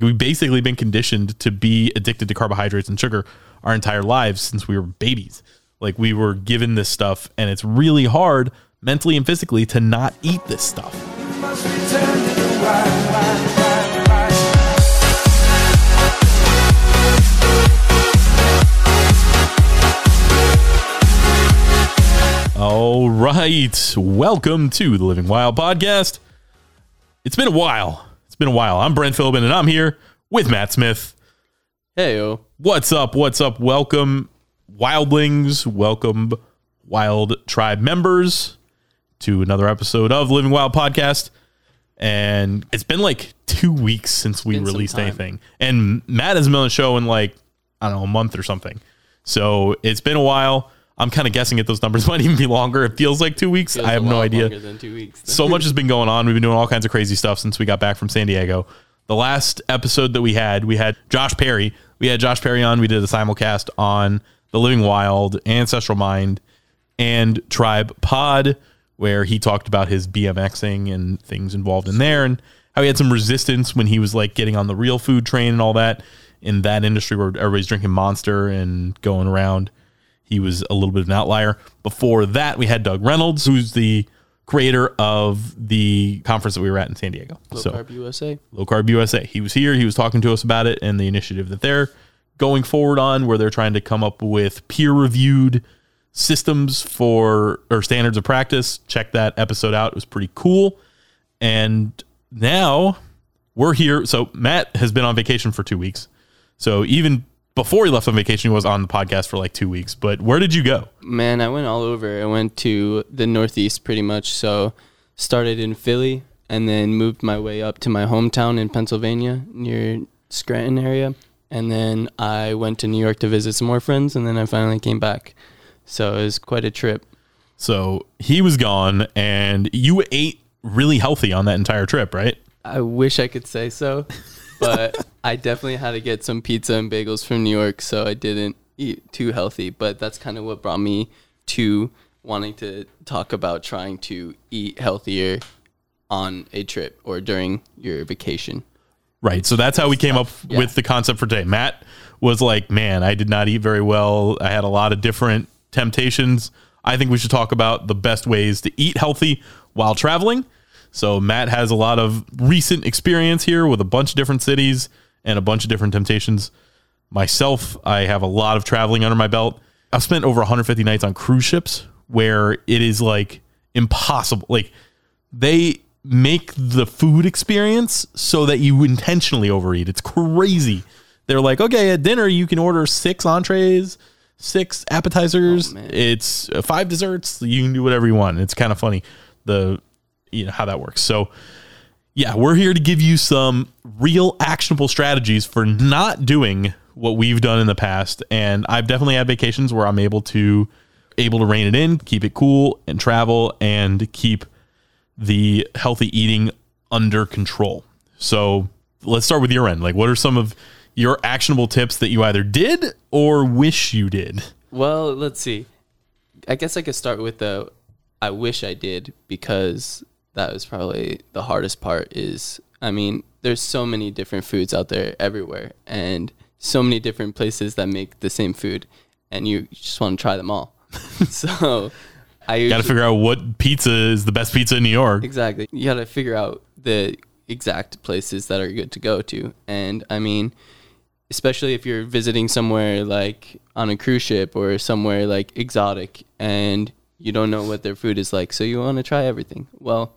We've basically been conditioned to be addicted to carbohydrates and sugar our entire lives since we were babies. Like we were given this stuff, and it's really hard mentally and physically to not eat this stuff. All right. Welcome to the Living Wild podcast. It's been a while. It's been a while. I'm Brent Philbin and I'm here with Matt Smith. Hey, yo. What's up? What's up? Welcome, wildlings. Welcome, wild tribe members, to another episode of Living Wild podcast. And it's been like two weeks since we released anything. And Matt hasn't been on the show in like, I don't know, a month or something. So it's been a while. I'm kind of guessing at those numbers might even be longer. It feels like two weeks. I have no idea longer Than two weeks. so much has been going on. We've been doing all kinds of crazy stuff since we got back from San Diego. The last episode that we had, we had Josh Perry. We had Josh Perry on. We did a simulcast on the Living Wild, Ancestral Mind, and Tribe Pod, where he talked about his BMXing and things involved in there, and how he had some resistance when he was like getting on the real food train and all that in that industry where everybody's drinking Monster and going around he was a little bit of an outlier. Before that, we had Doug Reynolds, who's the creator of the conference that we were at in San Diego. Low so Carb USA. Low Carb USA. He was here. He was talking to us about it and the initiative that they're going forward on, where they're trying to come up with peer reviewed systems for or standards of practice. Check that episode out. It was pretty cool. And now we're here. So Matt has been on vacation for two weeks. So even before he left on vacation, he was on the podcast for like two weeks. But where did you go? Man, I went all over. I went to the Northeast pretty much. So started in Philly and then moved my way up to my hometown in Pennsylvania near Scranton area. And then I went to New York to visit some more friends. And then I finally came back. So it was quite a trip. So he was gone, and you ate really healthy on that entire trip, right? I wish I could say so, but I definitely had to get some pizza and bagels from New York, so I didn't eat too healthy. But that's kind of what brought me to wanting to talk about trying to eat healthier on a trip or during your vacation. Right. So that's how we came up Yeah. with the concept for today. Matt was like, man, I did not eat very well. I had a lot of different temptations. I think we should talk about the best ways to eat healthy while traveling. So Matt has a lot of recent experience here with a bunch of different cities and a bunch of different temptations. Myself, I have a lot of traveling under my belt. I've spent over 150 nights on cruise ships where it is like impossible. Like they make the food experience so that you intentionally overeat. It's crazy. They're like, okay, at dinner you can order six entrees, six appetizers. Oh, it's uh, five desserts. You can do whatever you want. It's kind of funny the you know how that works. So yeah, we're here to give you some real actionable strategies for not doing what we've done in the past. And I've definitely had vacations where I'm able to able to rein it in, keep it cool, and travel and keep the healthy eating under control. So let's start with your end. Like, what are some of your actionable tips that you either did or wish you did? Well, let's see. I guess I could start with the I wish I did because that was probably the hardest part is I mean, there's so many different foods out there everywhere and so many different places that make the same food and you just want to try them all. so I Got to figure out what pizza is the best pizza in New York. Exactly. You got to figure out the exact places that are good to go to. And I mean, especially if you're visiting somewhere like on a cruise ship or somewhere like exotic and you don't know what their food is like, so you want to try everything. Well,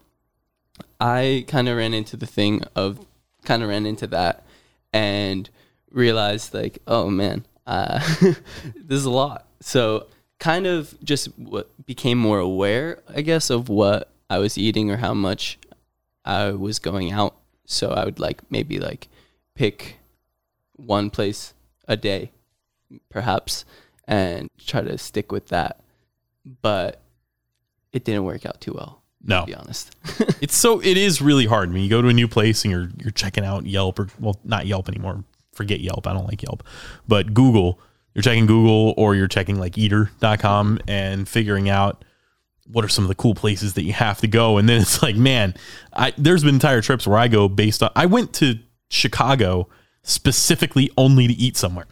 I kind of ran into the thing of kind of ran into that and realized like, oh man, uh, this is a lot. So kind of just what became more aware, I guess, of what I was eating or how much I was going out. So I would like maybe like pick one place a day, perhaps, and try to stick with that. But it didn't work out too well, No, to be honest. it's so it is really hard. I mean, you go to a new place and you're you're checking out Yelp or well, not Yelp anymore. Forget Yelp. I don't like Yelp. But Google, you're checking Google or you're checking like eater.com and figuring out what are some of the cool places that you have to go. And then it's like, man, I there's been entire trips where I go based on I went to Chicago specifically only to eat somewhere.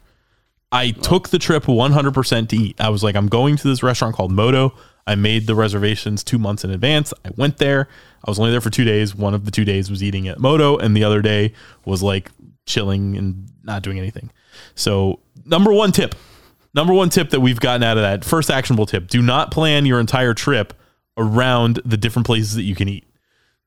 I took the trip 100% to eat. I was like, I'm going to this restaurant called Moto. I made the reservations two months in advance. I went there. I was only there for two days. One of the two days was eating at Moto, and the other day was like chilling and not doing anything. So, number one tip, number one tip that we've gotten out of that first actionable tip do not plan your entire trip around the different places that you can eat.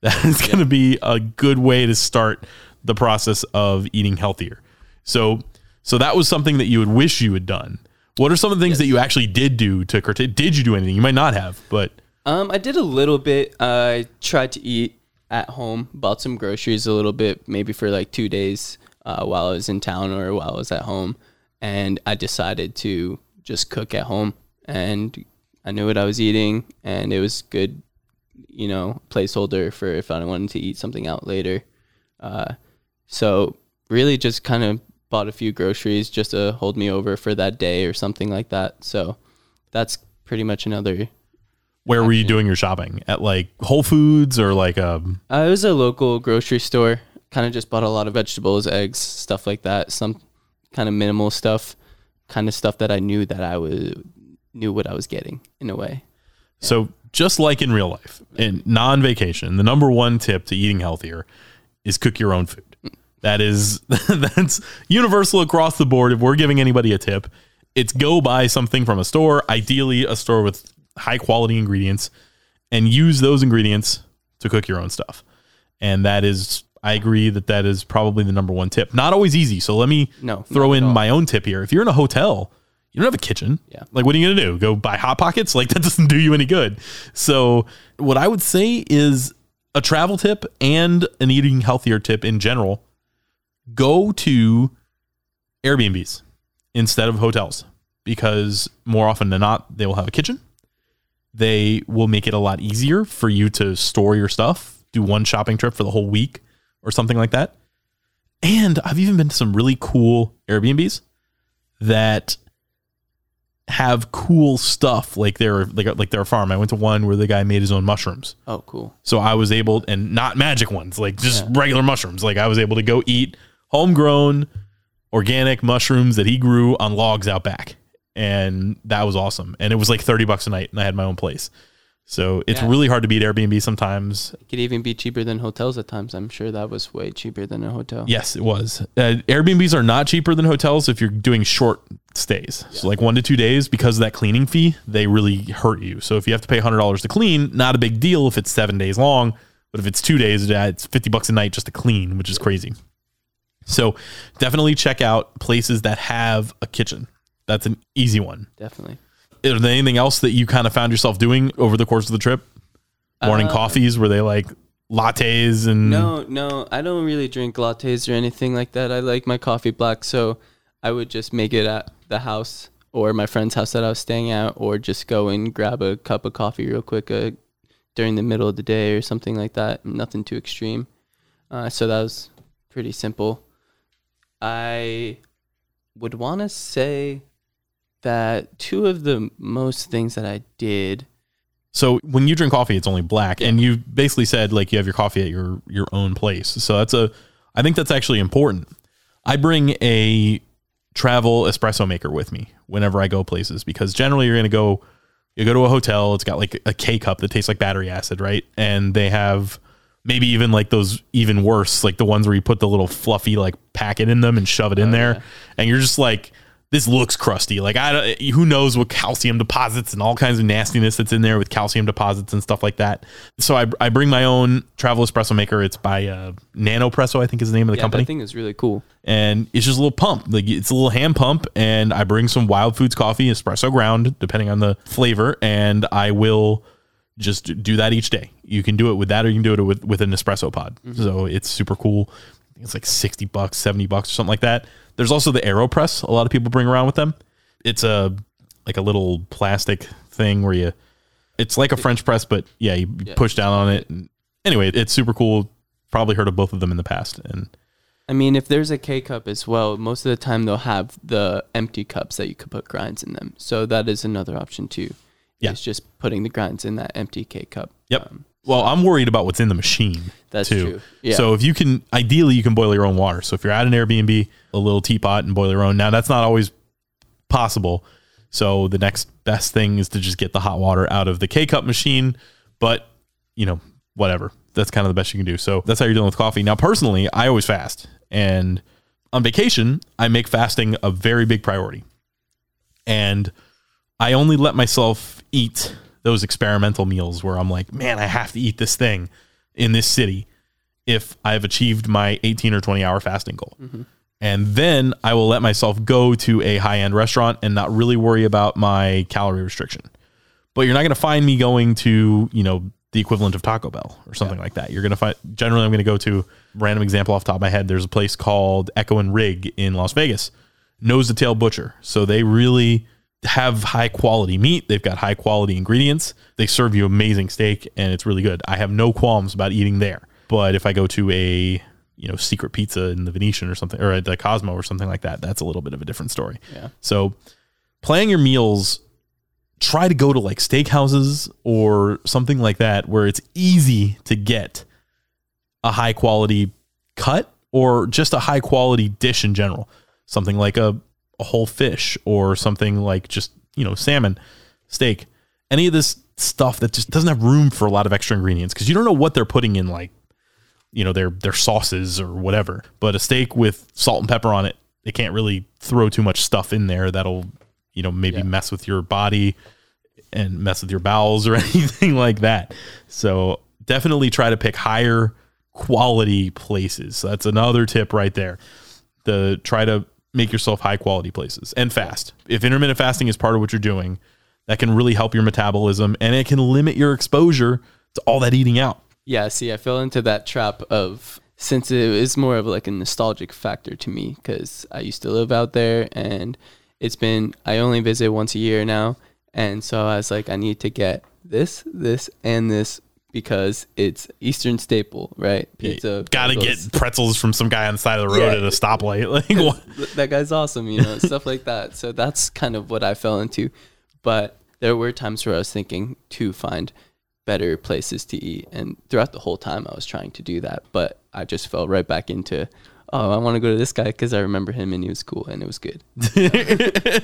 That is going to be a good way to start the process of eating healthier. So, so that was something that you would wish you had done. What are some of the things that you actually did do to curtail? Did you do anything? You might not have, but Um, I did a little bit. I tried to eat at home, bought some groceries a little bit, maybe for like two days uh, while I was in town or while I was at home, and I decided to just cook at home. And I knew what I was eating, and it was good, you know, placeholder for if I wanted to eat something out later. Uh, so really, just kind of bought a few groceries just to hold me over for that day or something like that. So that's pretty much another where were you doing your shopping? At like Whole Foods or like um Uh, it was a local grocery store. Kind of just bought a lot of vegetables, eggs, stuff like that. Some kind of minimal stuff, kind of stuff that I knew that I would knew what I was getting in a way. So just like in real life, in non-vacation, the number one tip to eating healthier is cook your own food. That is that's universal across the board. If we're giving anybody a tip, it's go buy something from a store, ideally a store with high quality ingredients, and use those ingredients to cook your own stuff. And that is I agree that that is probably the number one tip. Not always easy. So let me No, throw in my own tip here. If you're in a hotel, you don't have a kitchen. Yeah. Like, what are you going to do? Go buy Hot Pockets? Like, that doesn't do you any good. So, what I would say is a travel tip and an eating healthier tip in general go to Airbnbs instead of hotels because more often than not, they will have a kitchen. They will make it a lot easier for you to store your stuff, do one shopping trip for the whole week or something like that. And I've even been to some really cool Airbnbs that have cool stuff like they're like like their farm. I went to one where the guy made his own mushrooms. Oh, cool. So I was able and not magic ones, like just regular mushrooms. Like I was able to go eat homegrown organic mushrooms that he grew on logs out back. And that was awesome. And it was like 30 bucks a night and I had my own place. So it's Yeah. really hard to beat Airbnb sometimes. It could even be cheaper than hotels at times. I'm sure that was way cheaper than a hotel. Yes, it was. Uh, Airbnbs are not cheaper than hotels if you're doing short stays. So like one to two days because of that cleaning fee, they really hurt you. So if you have to pay hundred dollars to clean, not a big deal if it's seven days long. But if it's two days, it's fifty bucks a night just to clean, which is crazy. So definitely check out places that have a kitchen. That's an easy one. Definitely. Is there anything else that you kind of found yourself doing over the course of the trip? Morning Uh, coffees were they like lattes and No, no, I don't really drink lattes or anything like that. I like my coffee black, so I would just make it at the house or my friend's house that I was staying at, or just go and grab a cup of coffee real quick uh, during the middle of the day or something like that. Nothing too extreme. Uh, so that was pretty simple. I would want to say that two of the most things that I did. So when you drink coffee, it's only black, and you basically said like you have your coffee at your your own place. So that's a, I think that's actually important. I bring a travel espresso maker with me whenever I go places because generally you're gonna go, you go to a hotel. It's got like a K cup that tastes like battery acid, right? And they have maybe even like those even worse, like the ones where you put the little fluffy like packet in them and shove it in there, yeah. and you're just like. This looks crusty. Like I, don't- who knows what calcium deposits and all kinds of nastiness that's in there with calcium deposits and stuff like that. So I, I bring my own travel espresso maker. It's by uh, Nanopresso, I think is the name of the Yeah, company that thing is really cool. and it's just a little pump. Like it's a little hand pump, and I bring some Wild Foods coffee, espresso ground, depending on the flavor, and I will just do that each day. You can do it with that, or you can do it with with an espresso pod. Mm-hmm. So it's super cool. I think it's like sixty bucks, seventy bucks, or something like that. There's also the Aeropress. A lot of people bring around with them. It's a like a little plastic thing where you. It's like a French press, but yeah, you Yeah. push down on it. And anyway, it's super cool. Probably heard of both of them in the past, and I mean, if there's a K cup as well, most of the time they'll have the empty cups that you could put grinds in them. So that is another option too. Yeah. It's just putting the grinds in that empty K cup. Yep. Um, Well, I'm worried about what's in the machine. That's too. true. Yeah. So if you can, ideally, you can boil your own water. So if you're at an Airbnb, a little teapot and boil your own. Now that's not always possible. So the next best thing is to just get the hot water out of the K cup machine. But you know, whatever. That's kind of the best you can do. So that's how you're dealing with coffee. Now, personally, I always fast, and on vacation, I make fasting a very big priority. And I only let myself eat those experimental meals where I'm like, man, I have to eat this thing in this city if I've achieved my 18 or 20 hour fasting goal. Mm-hmm. And then I will let myself go to a high end restaurant and not really worry about my calorie restriction. But you're not going to find me going to, you know, the equivalent of Taco Bell or something like that. You're going to find, generally, I'm going to go to, random example off the top of my head, there's a place called Echo and Rig in Las Vegas, nose to tail butcher. So they really have high quality meat. They've got high quality ingredients. They serve you amazing steak and it's really good. I have no qualms about eating there. But if I go to a, you know, secret pizza in the Venetian or something, or at the Cosmo or something like that, that's a little bit of a different story. Yeah. So planning your meals, try to go to like steakhouses or something like that where it's easy to get a high quality cut or just a high quality dish in general. Something like a, a whole fish or something like just, you know, salmon, steak, any of this stuff that just doesn't have room for a lot of extra ingredients because you don't know what they're putting in like you know their their sauces or whatever. But a steak with salt and pepper on it, they can't really throw too much stuff in there that'll you know maybe Yeah. mess with your body and mess with your bowels or anything like that. So definitely try to pick higher quality places. So that's another tip right there. The try to make yourself high quality places and fast. If intermittent fasting is part of what you're doing, that can really help your metabolism and it can limit your exposure to all that eating out. Yeah, see, I fell into that trap of since it is more of like a nostalgic factor to me because I used to live out there and it's been, I only visit once a year now. And so I was like, I need to get this, this, and this because it's Eastern staple, right? Pizza. Gotta bagels. get pretzels from some guy on the side of the road Yeah. at a stoplight. Like that guy's awesome, you know, stuff like that. So that's kind of what I fell into. But there were times where I was thinking to find better places to eat. And throughout the whole time, I was trying to do that. But I just fell right back into, oh, I want to go to this guy because I remember him and he was cool and it was good. the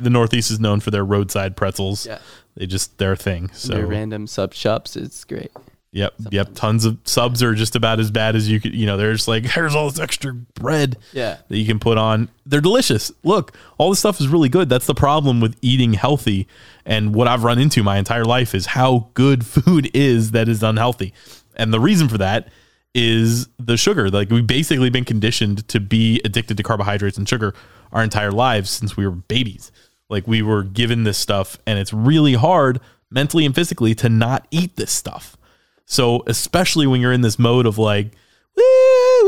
Northeast is known for their roadside pretzels. Yeah. They just their thing. So random sub shops, it's great. Yep, yep. Tons of subs are just about as bad as you could. You know, they're just like, here's all this extra bread Yeah. that you can put on. They're delicious. Look, all this stuff is really good. That's the problem with eating healthy. And what I've run into my entire life is how good food is that is unhealthy. And the reason for that is the sugar. Like we've basically been conditioned to be addicted to carbohydrates and sugar our entire lives since we were babies. Like we were given this stuff, and it's really hard mentally and physically to not eat this stuff. So, especially when you're in this mode of like, woo,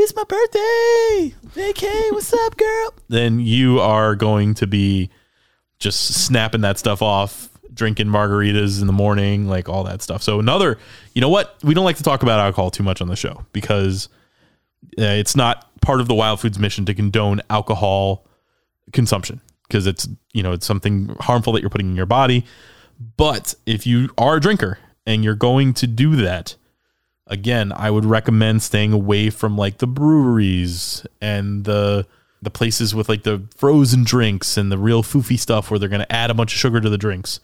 it's my birthday. AK, what's up, girl? Then you are going to be just snapping that stuff off, drinking margaritas in the morning, like all that stuff. So, another, you know what? We don't like to talk about alcohol too much on the show because uh, it's not part of the Wild Foods mission to condone alcohol consumption because it's, you know, it's something harmful that you're putting in your body. But if you are a drinker and you're going to do that, again, I would recommend staying away from like the breweries and the the places with like the frozen drinks and the real foofy stuff where they're going to add a bunch of sugar to the drinks.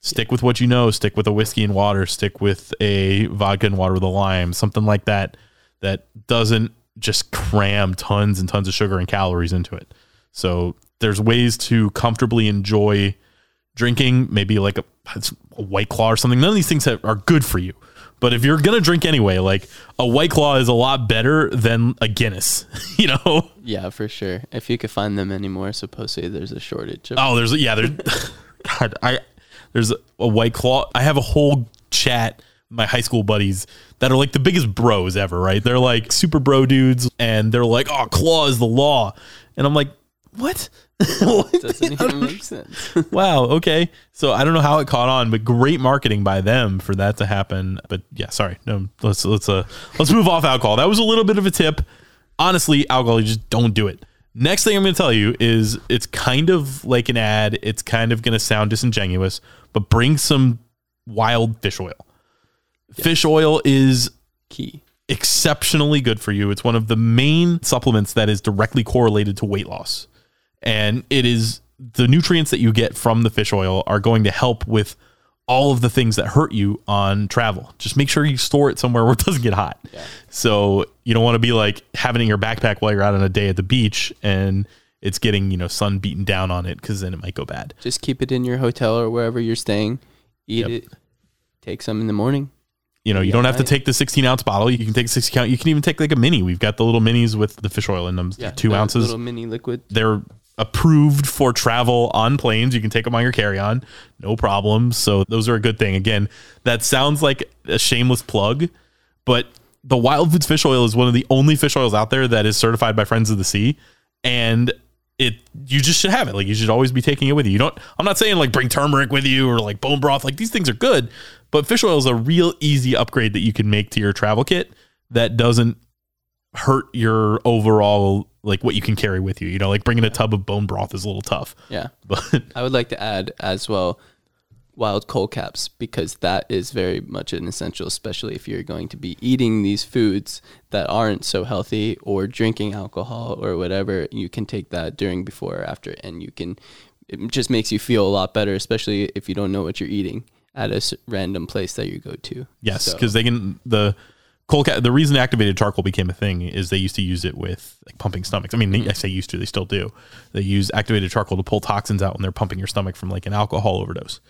Stick with what you know. Stick with a whiskey and water. Stick with a vodka and water with a lime, something like that, that doesn't just cram tons and tons of sugar and calories into it. So there's ways to comfortably enjoy drinking, maybe like a, a white claw or something. None of these things have, are good for you. But if you're gonna drink anyway, like a white claw is a lot better than a Guinness. You know? Yeah, for sure. If you could find them anymore, supposedly there's a shortage of Oh, there's a, yeah, there's God, I there's a, a white claw. I have a whole chat my high school buddies that are like the biggest bros ever, right? They're like super bro dudes, and they're like, "Oh, claw is the law," and I'm like, "What?" What? doesn't even make sense. wow. Okay. So I don't know how it caught on, but great marketing by them for that to happen. But yeah, sorry. No, let's let's uh let's move off alcohol. That was a little bit of a tip. Honestly, alcohol, you just don't do it. Next thing I'm going to tell you is it's kind of like an ad. It's kind of going to sound disingenuous, but bring some wild fish oil. Fish oil is Key. exceptionally good for you. It's one of the main supplements that is directly correlated to weight loss. And it is the nutrients that you get from the fish oil are going to help with all of the things that hurt you on travel. Just make sure you store it somewhere where it doesn't get hot. So you don't want to be like having it in your backpack while you're out on a day at the beach and it's getting, you know, sun beaten down on it because then it might go bad. Just keep it in your hotel or wherever you're staying. Eat Yep. it. Take some in the morning. You know, you Yeah, don't have to take the 16 ounce bottle. You can take 60 count. You can even take like a mini. We've got the little minis with the fish oil in them, two the ounces. Little mini liquid. they're approved for travel on planes. You can take them on your carry on, no problem. So those are a good thing. Again, that sounds like a shameless plug, but the Wild Foods fish oil is one of the only fish oils out there that is certified by Friends of the Sea, and it you just should have it. Like you should always be taking it with you. You don't. I'm not saying like bring turmeric with you or like bone broth. Like these things are good, but fish oil is a real easy upgrade that you can make to your travel kit that doesn't hurt your overall like what you can carry with you. You know, like bringing a tub of bone broth is a little tough, Yeah. but I would like to add as well wild cold caps because that is very much an essential, especially if you're going to be eating these foods that aren't so healthy or drinking alcohol or whatever. You can take that during, before, or after, and you can. It just makes you feel a lot better, especially if you don't know what you're eating at a random place that you go to. yes, So- because they can the cold ca- the reason activated charcoal became a thing is they used to use it with like pumping stomachs. I mean, Mm-hmm. they, I say used to, they still do. They use activated charcoal to pull toxins out when they're pumping your stomach from like an alcohol overdose.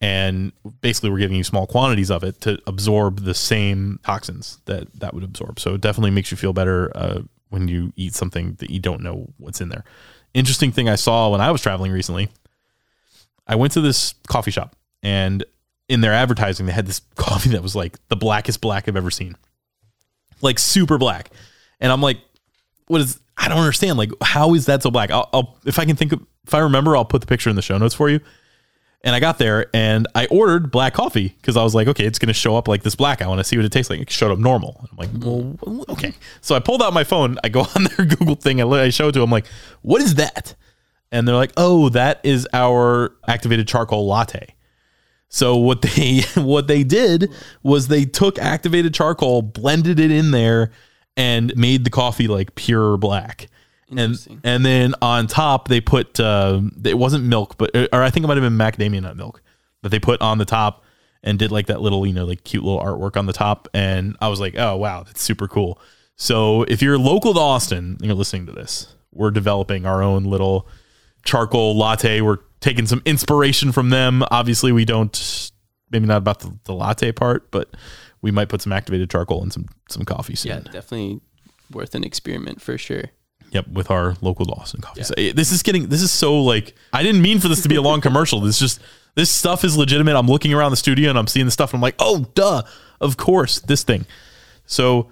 And basically, we're giving you small quantities of it to absorb the same toxins that that would absorb. So it definitely makes you feel better uh, when you eat something that you don't know what's in there. Interesting thing I saw when I was traveling recently. I went to this coffee shop and in their advertising they had this coffee that was like the blackest black I've ever seen. Like super black. And I'm like what is I don't understand like how is that so black? I'll, I'll if I can think of if I remember I'll put the picture in the show notes for you. And I got there and I ordered black coffee because I was like, okay, it's going to show up like this black. I want to see what it tastes like. It showed up normal. I'm like, well, okay. So I pulled out my phone. I go on their Google thing. I, I show it to them. like, what is that? And they're like, oh, that is our activated charcoal latte. So what they what they did was they took activated charcoal, blended it in there, and made the coffee like pure black. And and then on top they put uh, it wasn't milk, but or I think it might have been macadamia nut milk that they put on the top and did like that little you know like cute little artwork on the top. And I was like, oh wow, that's super cool. So if you're local to Austin and you're listening to this, we're developing our own little charcoal latte. We're taking some inspiration from them. Obviously, we don't maybe not about the, the latte part, but we might put some activated charcoal in some some coffee soon. Yeah, definitely worth an experiment for sure. Yep, with our local Dawson coffee. So, eh, this is getting this is so like I didn't mean for this to be a long commercial. This is just this stuff is legitimate. I'm looking around the studio and I'm seeing the stuff and I'm like, oh duh, of course, this thing. So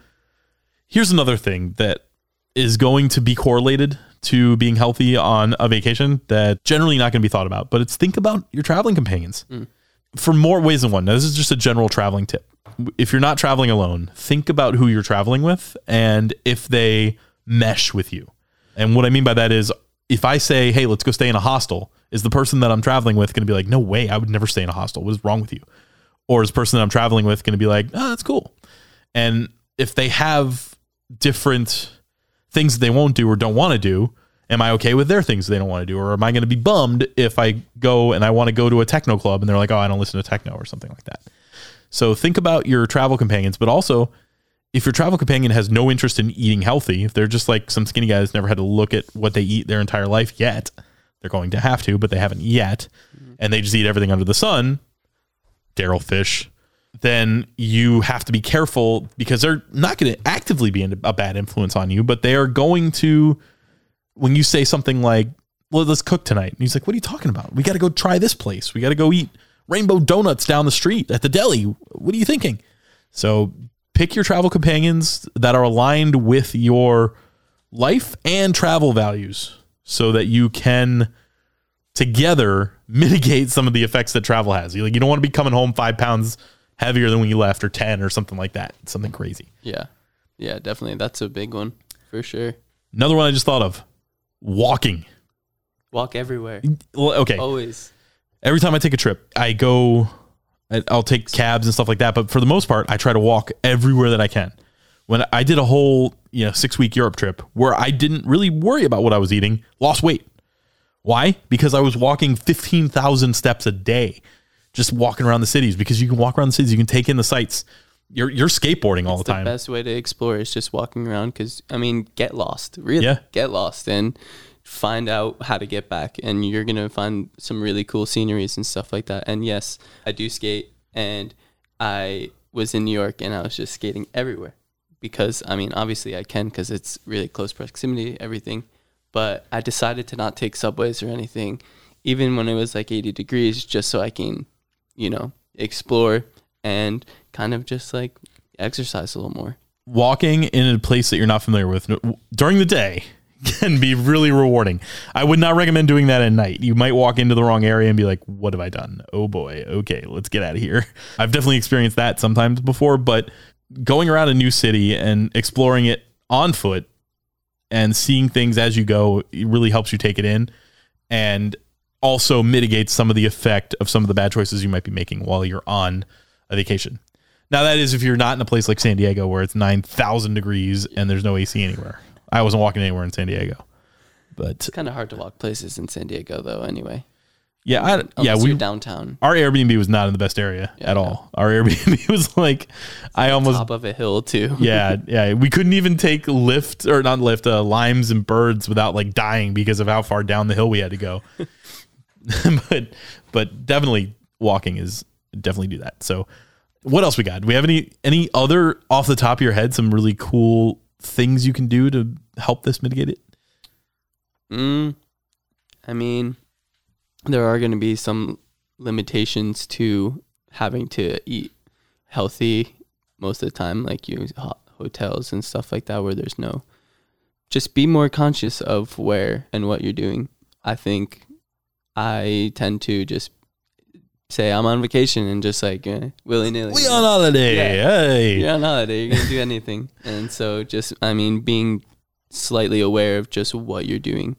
here's another thing that is going to be correlated to being healthy on a vacation that generally not going to be thought about, but it's think about your traveling companions mm. for more ways than one. Now, this is just a general traveling tip. If you're not traveling alone, think about who you're traveling with and if they mesh with you. And what I mean by that is if I say, hey, let's go stay in a hostel, is the person that I'm traveling with going to be like, no way, I would never stay in a hostel. What is wrong with you? Or is the person that I'm traveling with going to be like, oh, that's cool. And if they have different things that they won't do or don't want to do, am I okay with their things they don't want to do? Or am I going to be bummed if I go and I want to go to a techno club and they're like, oh, I don't listen to techno or something like that? So think about your travel companions, but also if your travel companion has no interest in eating healthy, if they're just like some skinny guys never had to look at what they eat their entire life yet, they're going to have to, but they haven't yet, mm-hmm. and they just eat everything under the sun, Daryl Fish, then you have to be careful because they're not going to actively be a bad influence on you, but they are going to, when you say something like, well, let's cook tonight. And he's like, what are you talking about? We got to go try this place. We got to go eat rainbow donuts down the street at the deli. What are you thinking? So pick your travel companions that are aligned with your life and travel values so that you can together mitigate some of the effects that travel has. You like you don't want to be coming home five pounds heavier than when you left or ten or something like that. Something crazy. Yeah. Yeah, definitely. That's a big one for sure. Another one I just thought of. Walking. Walk everywhere. Okay. Always. Every time I take a trip, I go I'll take cabs and stuff like that. But for the most part, I try to walk everywhere that I can. When I did a whole you know six week Europe trip where I didn't really worry about what I was eating, lost weight. Why? Because I was walking fifteen thousand steps a day, just walking around the cities. Because you can walk around the cities, you can take in the sights. You're you're skateboarding all the the time. The best way to explore is just walking around because I mean, get lost, really, Yeah. get lost and find out how to get back, and you're gonna find some really cool sceneries and stuff like that. And yes, I do skate, and I was in New York, and I was just skating everywhere because I mean, obviously I can because it's really close proximity, everything. But I decided to not take subways or anything, even when it was like 80 degrees, just so I can, you know, explore and kind of just like exercise a little more. walking in a place that you're not familiar with during the day can be really rewarding. I would not recommend doing that at night. You might walk into the wrong area and be like, "What have I done? Oh boy. Okay, let's get out of here." I've definitely experienced that sometimes before, but going around a new city and exploring it on foot and seeing things as you go really helps you take it in and also mitigates some of the effect of some of the bad choices you might be making while you're on a vacation. Now that is if you're not in a place like San Diego where it's 9,000 degrees and there's no AC anywhere. I wasn't walking anywhere in San Diego. But It's kind of hard to walk places in San Diego, though. Anyway, yeah, I, yeah, we downtown, our Airbnb was not in the best area Yeah, at all. Our Airbnb was like I almost top of a hill too. yeah, yeah. We couldn't even take Lyft or not Lyft, uh, limes and birds without like dying because of how far down the hill we had to go. but but definitely walking is definitely do that. So what else we got? Do we have any any other off the top of your head some really cool things you can do to help this mitigate it? Mm, I mean, there are going to be some limitations to having to eat healthy most of the time, like you hotels and stuff like that, where there's no. Just be more conscious of where and what you're doing. I think I tend to just say I'm on vacation and just like eh, willy nilly. We on holiday. Yeah. Hey. You're on holiday. You're gonna do anything, and so just I mean being slightly aware of just what you're doing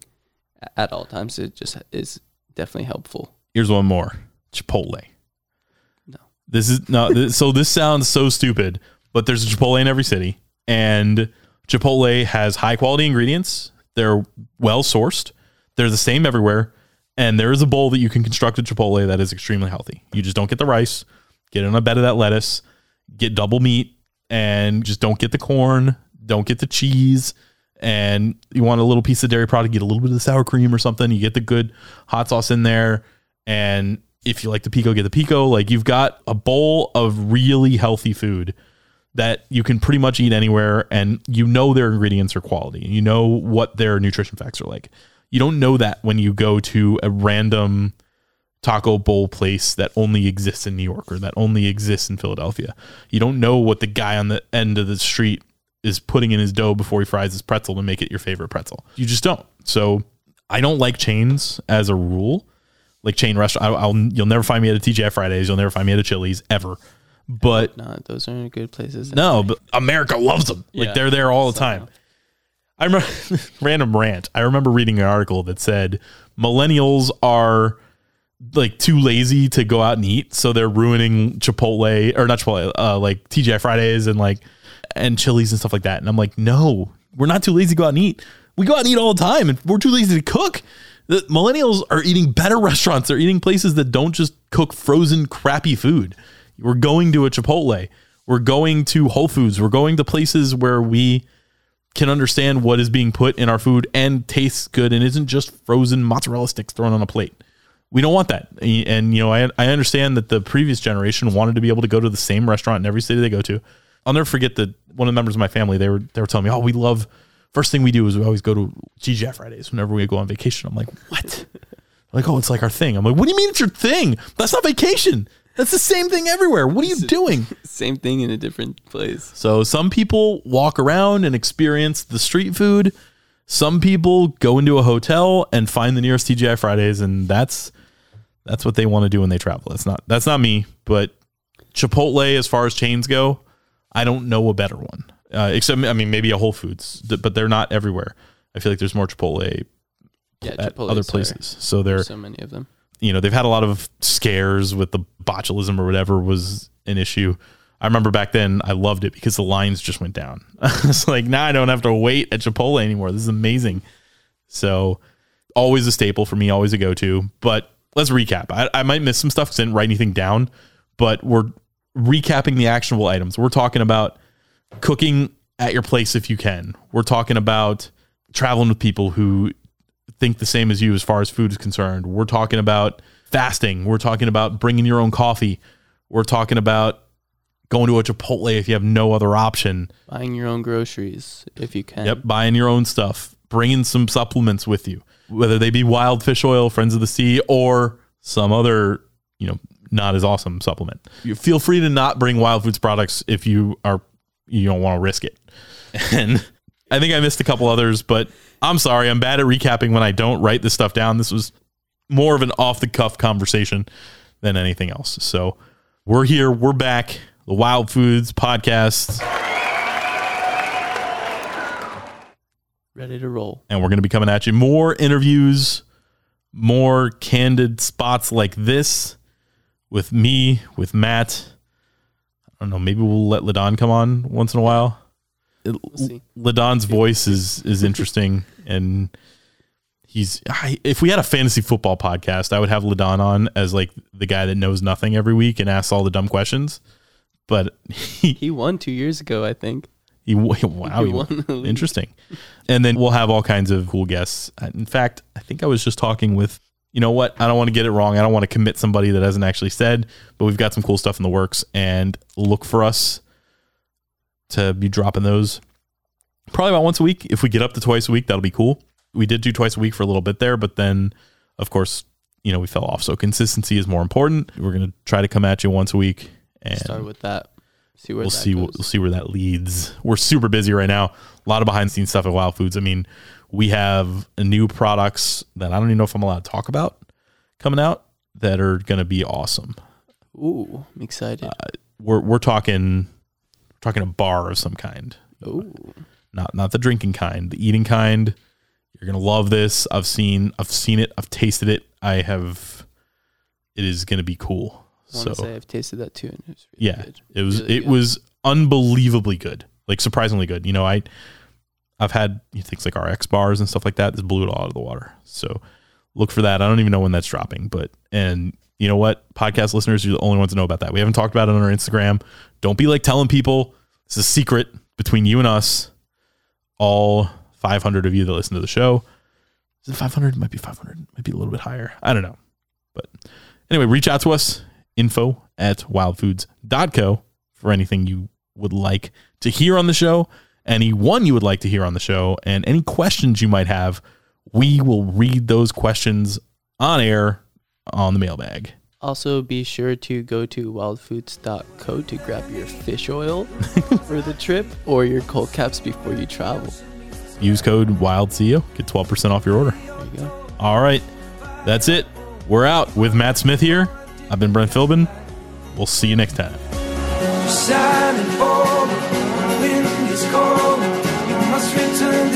at all times. It just is definitely helpful. Here's one more. Chipotle. No. This is no this, so this sounds so stupid, but there's a Chipotle in every city and Chipotle has high quality ingredients. They're well sourced. They're the same everywhere. And there is a bowl that you can construct a Chipotle that is extremely healthy. You just don't get the rice, get in a bed of that lettuce, get double meat, and just don't get the corn, don't get the cheese. And you want a little piece of dairy product, get a little bit of the sour cream or something. You get the good hot sauce in there. And if you like the pico, get the pico. Like you've got a bowl of really healthy food that you can pretty much eat anywhere and you know their ingredients are quality. And you know what their nutrition facts are like. You don't know that when you go to a random taco bowl place that only exists in New York or that only exists in Philadelphia. You don't know what the guy on the end of the street is putting in his dough before he fries his pretzel to make it your favorite pretzel. You just don't. So I don't like chains as a rule. Like chain restaurant, I, I'll you'll never find me at a TGI Fridays. You'll never find me at a Chili's ever. But No, those aren't good places. no, but America loves them. Like Yeah. they're there all the time. I remember random rant. I remember reading an article that said millennials are like too lazy to go out and eat, so they're ruining Chipotle or not Chipotle, uh, like TGI Fridays and like and Chili's and stuff like that. And I'm like, no, we're not too lazy to go out and eat. We go out and eat all the time, and we're too lazy to cook. The millennials are eating better restaurants. They're eating places that don't just cook frozen crappy food. We're going to a Chipotle. We're going to Whole Foods. We're going to places where we can understand what is being put in our food and tastes good and isn't just frozen mozzarella sticks thrown on a plate. We don't want that. And, you know, I, I understand that the previous generation wanted to be able to go to the same restaurant in every city they go to. I'll never forget that one of the members of my family, they were, they were telling me, oh, we love, first thing we do is we always go to TGI Fridays whenever we go on vacation. I'm like, what? like, oh, it's like our thing. I'm like, what do you mean it's your thing? That's not vacation. That's the same thing everywhere. What are you doing? Same thing in a different place. So some people walk around and experience the street food. Some people go into a hotel and find the nearest TGI Fridays, and that's that's what they want to do when they travel. That's not that's not me, but Chipotle, as far as chains go, I don't know a better one. Uh, except, I mean, maybe a Whole Foods, but they're not everywhere. I feel like there's more Chipotle Yeah, at Chipotle's other are- places. So they're So many of them. You know, they've had a lot of scares with the botulism or whatever was an issue. I remember back then I loved it because the lines just went down. it's like now I don't have to wait at Chipotle anymore. This is amazing. So always a staple for me, always a go to. But let's recap. I, I might miss some stuff because I didn't write anything down, but we're recapping the actionable items. We're talking about cooking at your place if you can. We're talking about traveling with people who think the same as you as far as food is concerned. We're talking about fasting. We're talking about bringing your own coffee. We're talking about going to a Chipotle if you have no other option. Buying your own groceries if you can. Yep, buying your own stuff, bringing some supplements with you, whether they be wild fish oil, friends of the sea, or some other, you know, not as awesome supplement. You feel free to not bring wild foods products if you are you don't want to risk it. And I think I missed a couple others, but I'm sorry. I'm bad at recapping when I don't write this stuff down. This was more of an off the cuff conversation than anything else. So we're here. We're back. The Wild Foods podcast. Ready to roll. And we're going to be coming at you. More interviews, more candid spots like this with me, with Matt. I don't know. Maybe we'll let Lidan come on once in a while. See. Lidan's voice is is interesting, and he's. I, if we had a fantasy football podcast, I would have Lidan on as like the guy that knows nothing every week and asks all the dumb questions. But he He won two years ago, I think. he wow, he won interesting. And then we'll have all kinds of cool guests. In fact, I think I was just talking with, you know what? I don't want to get it wrong. I don't want to commit somebody that hasn't actually said, but we've got some cool stuff in the works and look for us to be dropping those probably about once a week. If we get up to twice a week, that'll be cool. We did do twice a week for a little bit there, but then of course, you know, we fell off. So consistency is more important. We're going to try to come at you once a week and Start with that. See where we'll that see goes. we'll see where that leads. We're super busy right now. A lot of behind the scenes stuff at Wild Foods. I mean, we have new products that I don't even know if I'm allowed to talk about coming out that are going to be awesome. Ooh, I'm excited. Uh, we're we're talking talking a bar of some kind. Ooh. Not not the drinking kind, the eating kind. You're going to love this. I've seen I've seen it. I've tasted it. I have it is going to be cool. I So say I've tasted that too, and it was really yeah good. it was Really it good. was unbelievably good like surprisingly good you know i i've had things like rx bars and stuff like that this blew it all out of the water so look for that i don't even know when that's dropping but and you know what? Podcast listeners you're the only ones to know about that. We haven't talked about it on our instagram. Don't be like telling people. It's a secret between you and us. All 500 of you that listen to the show. Is it 500 might be 500 might be a little bit higher. I don't know. But anyway reach out to us info at wildfoods.co for anything you would like to hear on the show, anyone you would like to hear on the show, and any questions you might have. We will read those questions on air on the mailbag. Also, be sure to go to wildfoods.co to grab your fish oil for the trip or your cold caps before you travel. Use code WILDCEO, get 12% off your order. There you go. All right, that's it. We're out with Matt Smith here. I've been Brent Philbin. We'll see you next time. Silent fall, the wind is cold. You must return